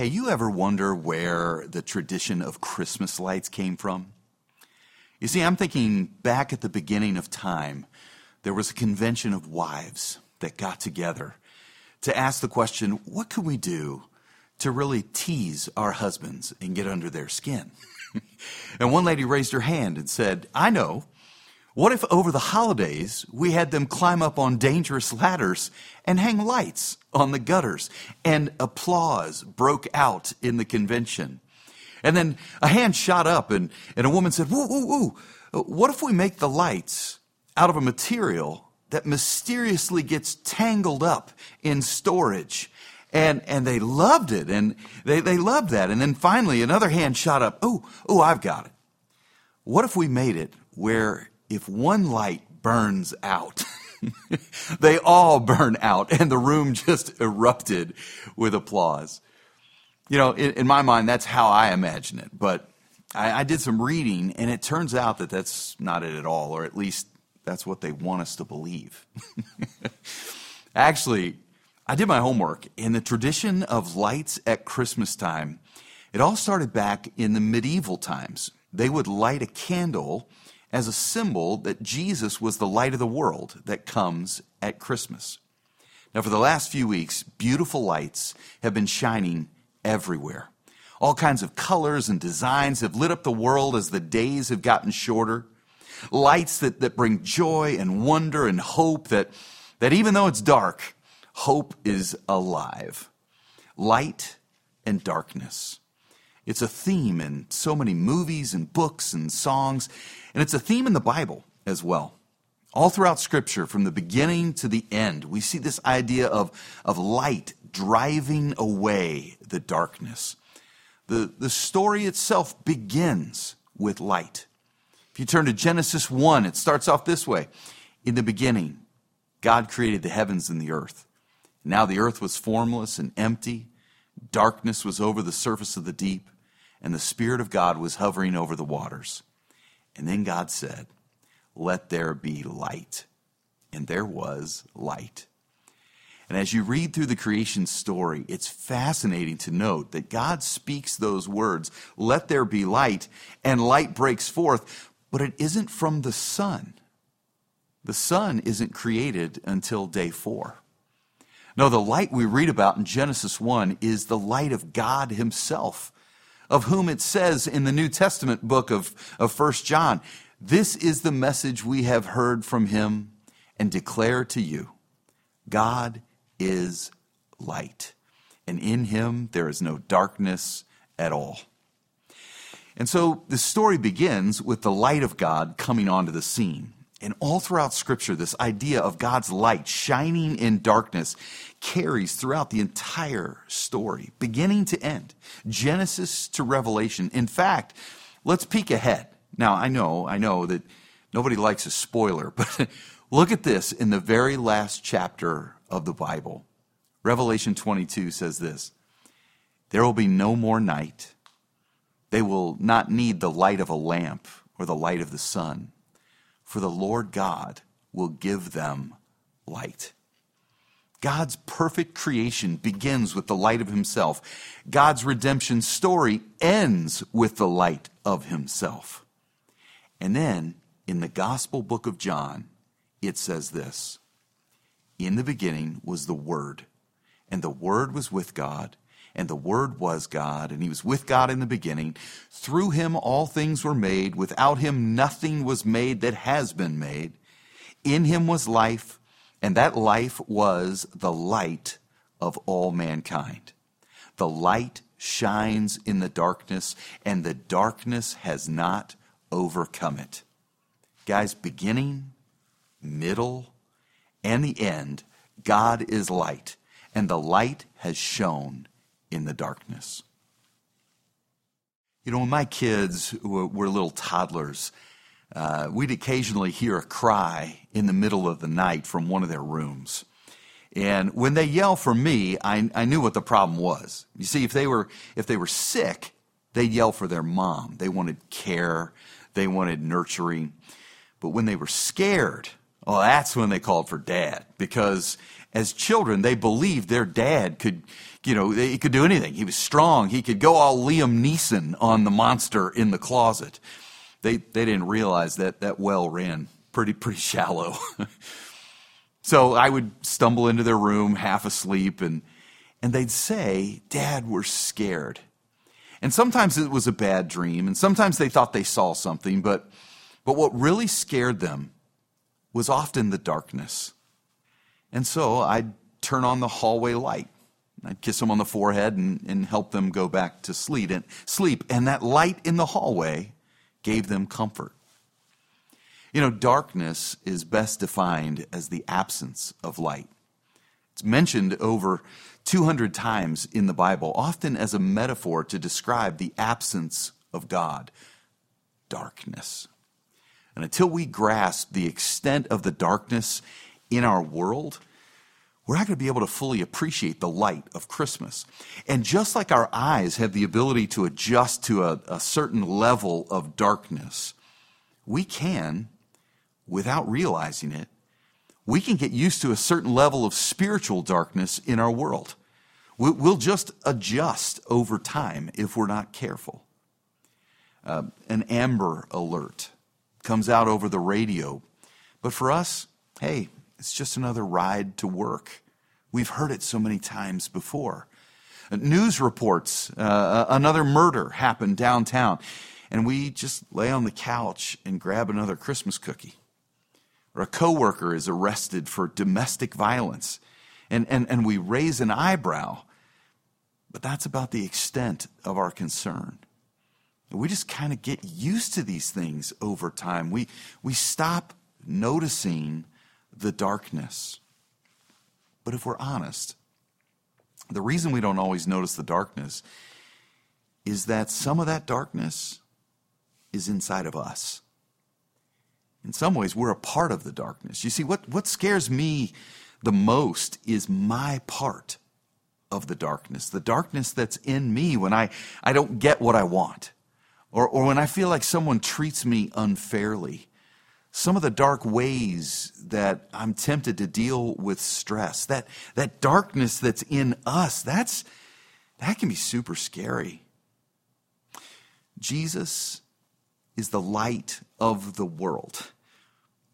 Hey, you ever wonder where the tradition of Christmas lights came from? You see, I'm thinking back at the beginning of time, there was a convention of wives that got together to ask the question what can we do to really tease our husbands and get under their skin? and one lady raised her hand and said, I know. What if over the holidays we had them climb up on dangerous ladders and hang lights on the gutters? And applause broke out in the convention. And then a hand shot up and, and a woman said, Woo, woo, woo. What if we make the lights out of a material that mysteriously gets tangled up in storage? And, and they loved it and they, they loved that. And then finally another hand shot up. Oh, oh, I've got it. What if we made it where if one light burns out, they all burn out and the room just erupted with applause. You know, in, in my mind, that's how I imagine it. But I, I did some reading and it turns out that that's not it at all, or at least that's what they want us to believe. Actually, I did my homework, and the tradition of lights at Christmas time, it all started back in the medieval times. They would light a candle as a symbol that Jesus was the light of the world that comes at Christmas. Now, for the last few weeks, beautiful lights have been shining everywhere. All kinds of colors and designs have lit up the world as the days have gotten shorter. Lights that, that bring joy and wonder and hope that, that even though it's dark, hope is alive. Light and darkness. It's a theme in so many movies and books and songs. And it's a theme in the Bible as well. All throughout Scripture, from the beginning to the end, we see this idea of, of light driving away the darkness. The, the story itself begins with light. If you turn to Genesis 1, it starts off this way In the beginning, God created the heavens and the earth. Now the earth was formless and empty, darkness was over the surface of the deep, and the Spirit of God was hovering over the waters. And then God said, Let there be light. And there was light. And as you read through the creation story, it's fascinating to note that God speaks those words, let there be light, and light breaks forth, but it isn't from the sun. The sun isn't created until day four. No, the light we read about in Genesis 1 is the light of God Himself of whom it says in the New Testament book of, of 1 John, this is the message we have heard from him and declare to you God is light, and in him there is no darkness at all. And so the story begins with the light of God coming onto the scene. And all throughout Scripture, this idea of God's light shining in darkness carries throughout the entire story, beginning to end, Genesis to Revelation. In fact, let's peek ahead. Now, I know, I know that nobody likes a spoiler, but look at this in the very last chapter of the Bible. Revelation 22 says this There will be no more night. They will not need the light of a lamp or the light of the sun for the Lord God will give them light. God's perfect creation begins with the light of Himself. God's redemption story ends with the light of Himself. And then in the Gospel book of John, it says this In the beginning was the Word, and the Word was with God, and the Word was God, and He was with God in the beginning. Through Him all things were made. Without Him nothing was made that has been made. In Him was life, and that life was the light of all mankind. The light shines in the darkness, and the darkness has not overcome it. Guys, beginning, middle, and the end, God is light, and the light has shone in the darkness. You know, when my kids were, little toddlers, uh, we'd occasionally hear a cry in the middle of the night from one of their rooms. And when they yell for me, I, I knew what the problem was. You see, if they were if they were sick, they'd yell for their mom. They wanted care, they wanted nurturing. But when they were scared, well, that's when they called for dad because as children, they believed their dad could, you know, he could do anything. He was strong. He could go all Liam Neeson on the monster in the closet. They, they didn't realize that that well ran pretty, pretty shallow. so I would stumble into their room half asleep and, and they'd say, Dad, we're scared. And sometimes it was a bad dream, and sometimes they thought they saw something, but, but what really scared them was often the darkness. And so I'd turn on the hallway light. I'd kiss them on the forehead and, and help them go back to sleep. And, sleep. and that light in the hallway gave them comfort. You know, darkness is best defined as the absence of light. It's mentioned over 200 times in the Bible, often as a metaphor to describe the absence of God darkness. And until we grasp the extent of the darkness in our world, we're not going to be able to fully appreciate the light of Christmas. And just like our eyes have the ability to adjust to a, a certain level of darkness, we can, without realizing it, we can get used to a certain level of spiritual darkness in our world. We'll just adjust over time if we're not careful. Uh, an amber alert comes out over the radio. But for us, hey, it's just another ride to work. We've heard it so many times before. Uh, news reports uh, another murder happened downtown, and we just lay on the couch and grab another Christmas cookie. Or a coworker is arrested for domestic violence, and, and, and we raise an eyebrow but that's about the extent of our concern. We just kind of get used to these things over time. We, we stop noticing the darkness. But if we're honest, the reason we don't always notice the darkness is that some of that darkness is inside of us. In some ways, we're a part of the darkness. You see, what, what scares me the most is my part of the darkness, the darkness that's in me when I, I don't get what I want, or, or when I feel like someone treats me unfairly. Some of the dark ways that I'm tempted to deal with stress, that, that darkness that's in us, that's, that can be super scary. Jesus is the light of the world.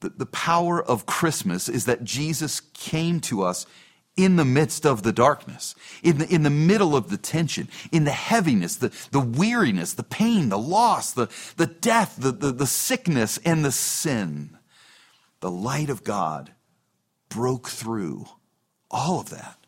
The, the power of Christmas is that Jesus came to us in the midst of the darkness, in the, in the middle of the tension, in the heaviness, the, the weariness, the pain, the loss, the, the death, the, the, the sickness, and the sin. The light of God broke through all of that.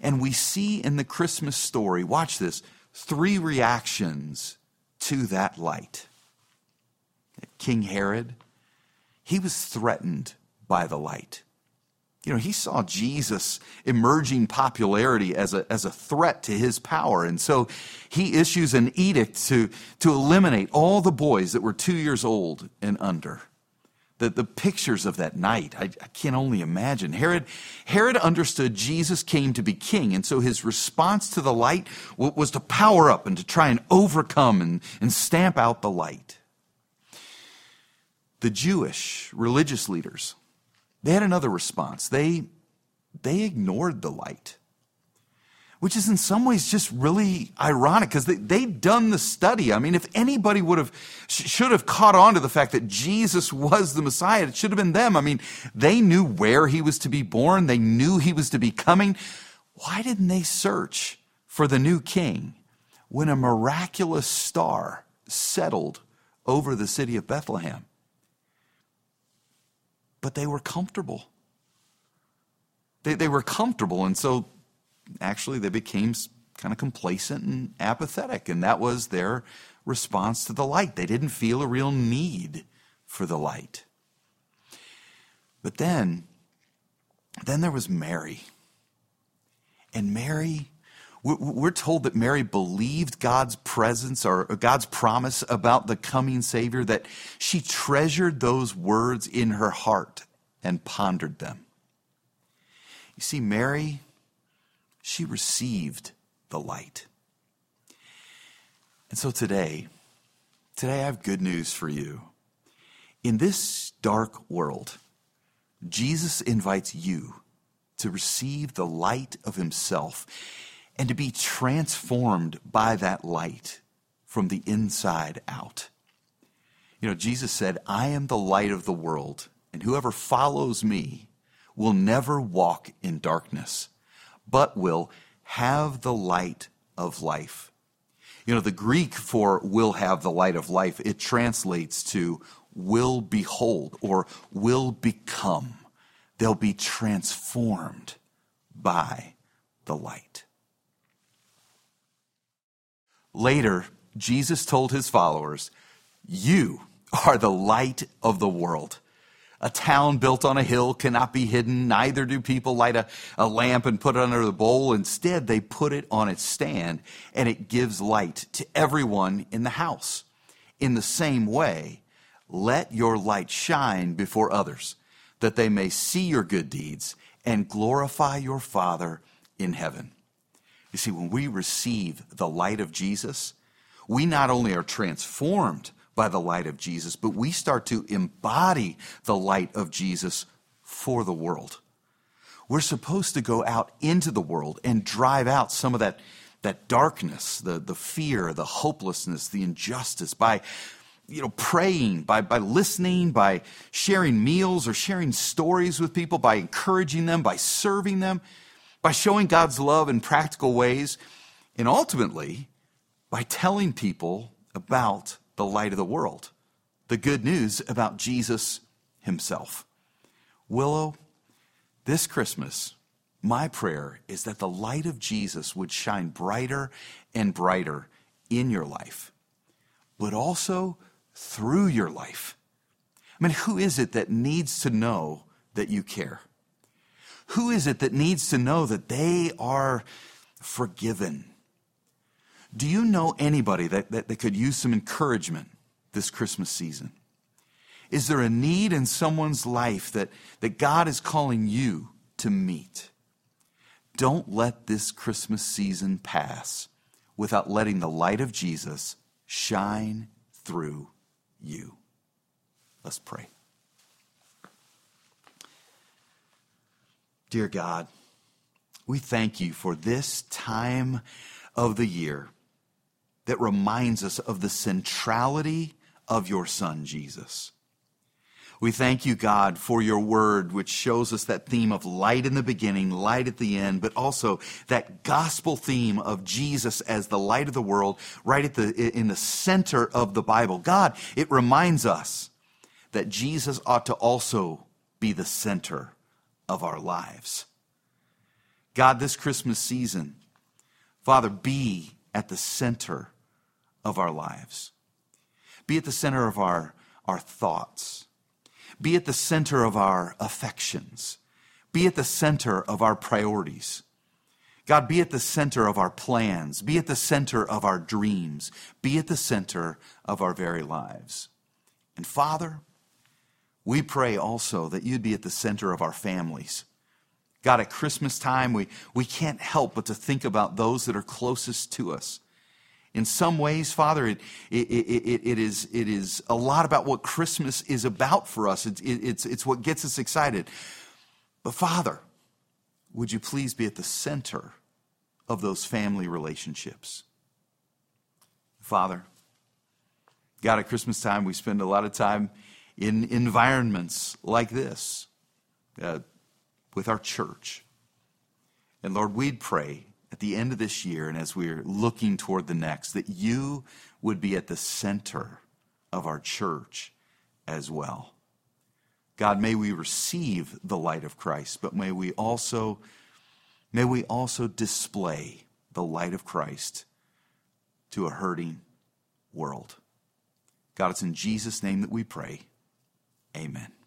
And we see in the Christmas story, watch this, three reactions to that light. King Herod, he was threatened by the light. You know, he saw Jesus emerging popularity as a, as a threat to his power. And so he issues an edict to, to eliminate all the boys that were two years old and under. The, the pictures of that night, I, I can only imagine. Herod, Herod understood Jesus came to be king, and so his response to the light was to power up and to try and overcome and, and stamp out the light. The Jewish religious leaders, they had another response. They, they ignored the light, which is in some ways just really ironic because they, they'd done the study. I mean, if anybody would have, should have caught on to the fact that Jesus was the Messiah, it should have been them. I mean, they knew where he was to be born. They knew he was to be coming. Why didn't they search for the new king when a miraculous star settled over the city of Bethlehem? But they were comfortable. They, they were comfortable, and so actually they became kind of complacent and apathetic, and that was their response to the light. They didn't feel a real need for the light. But then, then there was Mary. And Mary we're told that Mary believed God's presence or God's promise about the coming Savior, that she treasured those words in her heart and pondered them. You see, Mary, she received the light. And so today, today I have good news for you. In this dark world, Jesus invites you to receive the light of himself and to be transformed by that light from the inside out. You know, Jesus said, I am the light of the world, and whoever follows me will never walk in darkness, but will have the light of life. You know, the Greek for will have the light of life, it translates to will behold or will become. They'll be transformed by the light. Later, Jesus told his followers, You are the light of the world. A town built on a hill cannot be hidden, neither do people light a, a lamp and put it under the bowl. Instead, they put it on its stand, and it gives light to everyone in the house. In the same way, let your light shine before others, that they may see your good deeds and glorify your Father in heaven. You see, when we receive the light of Jesus, we not only are transformed by the light of Jesus, but we start to embody the light of Jesus for the world. We're supposed to go out into the world and drive out some of that, that darkness, the, the fear, the hopelessness, the injustice by you know, praying, by, by listening, by sharing meals or sharing stories with people, by encouraging them, by serving them, by showing God's love in practical ways, and ultimately by telling people about the light of the world, the good news about Jesus himself. Willow, this Christmas, my prayer is that the light of Jesus would shine brighter and brighter in your life, but also through your life. I mean, who is it that needs to know that you care? Who is it that needs to know that they are forgiven? Do you know anybody that, that, that could use some encouragement this Christmas season? Is there a need in someone's life that, that God is calling you to meet? Don't let this Christmas season pass without letting the light of Jesus shine through you. Let's pray. Dear God, we thank you for this time of the year that reminds us of the centrality of your Son, Jesus. We thank you, God, for your word, which shows us that theme of light in the beginning, light at the end, but also that gospel theme of Jesus as the light of the world, right at the, in the center of the Bible. God, it reminds us that Jesus ought to also be the center of our lives. God, this Christmas season, Father, be at the center of our lives. Be at the center of our, our thoughts. Be at the center of our affections. Be at the center of our priorities. God, be at the center of our plans. Be at the center of our dreams. Be at the center of our very lives. And Father, we pray also that you'd be at the center of our families. God, at Christmas time, we, we can't help but to think about those that are closest to us. In some ways, Father, it, it, it, it, is, it is a lot about what Christmas is about for us. It's, it's, it's what gets us excited. But, Father, would you please be at the center of those family relationships? Father, God, at Christmas time, we spend a lot of time in environments like this uh, with our church. And Lord, we'd pray at the end of this year and as we're looking toward the next, that you would be at the center of our church as well. God, may we receive the light of Christ, but may we also, may we also display the light of Christ to a hurting world. God, it's in Jesus' name that we pray. Amen.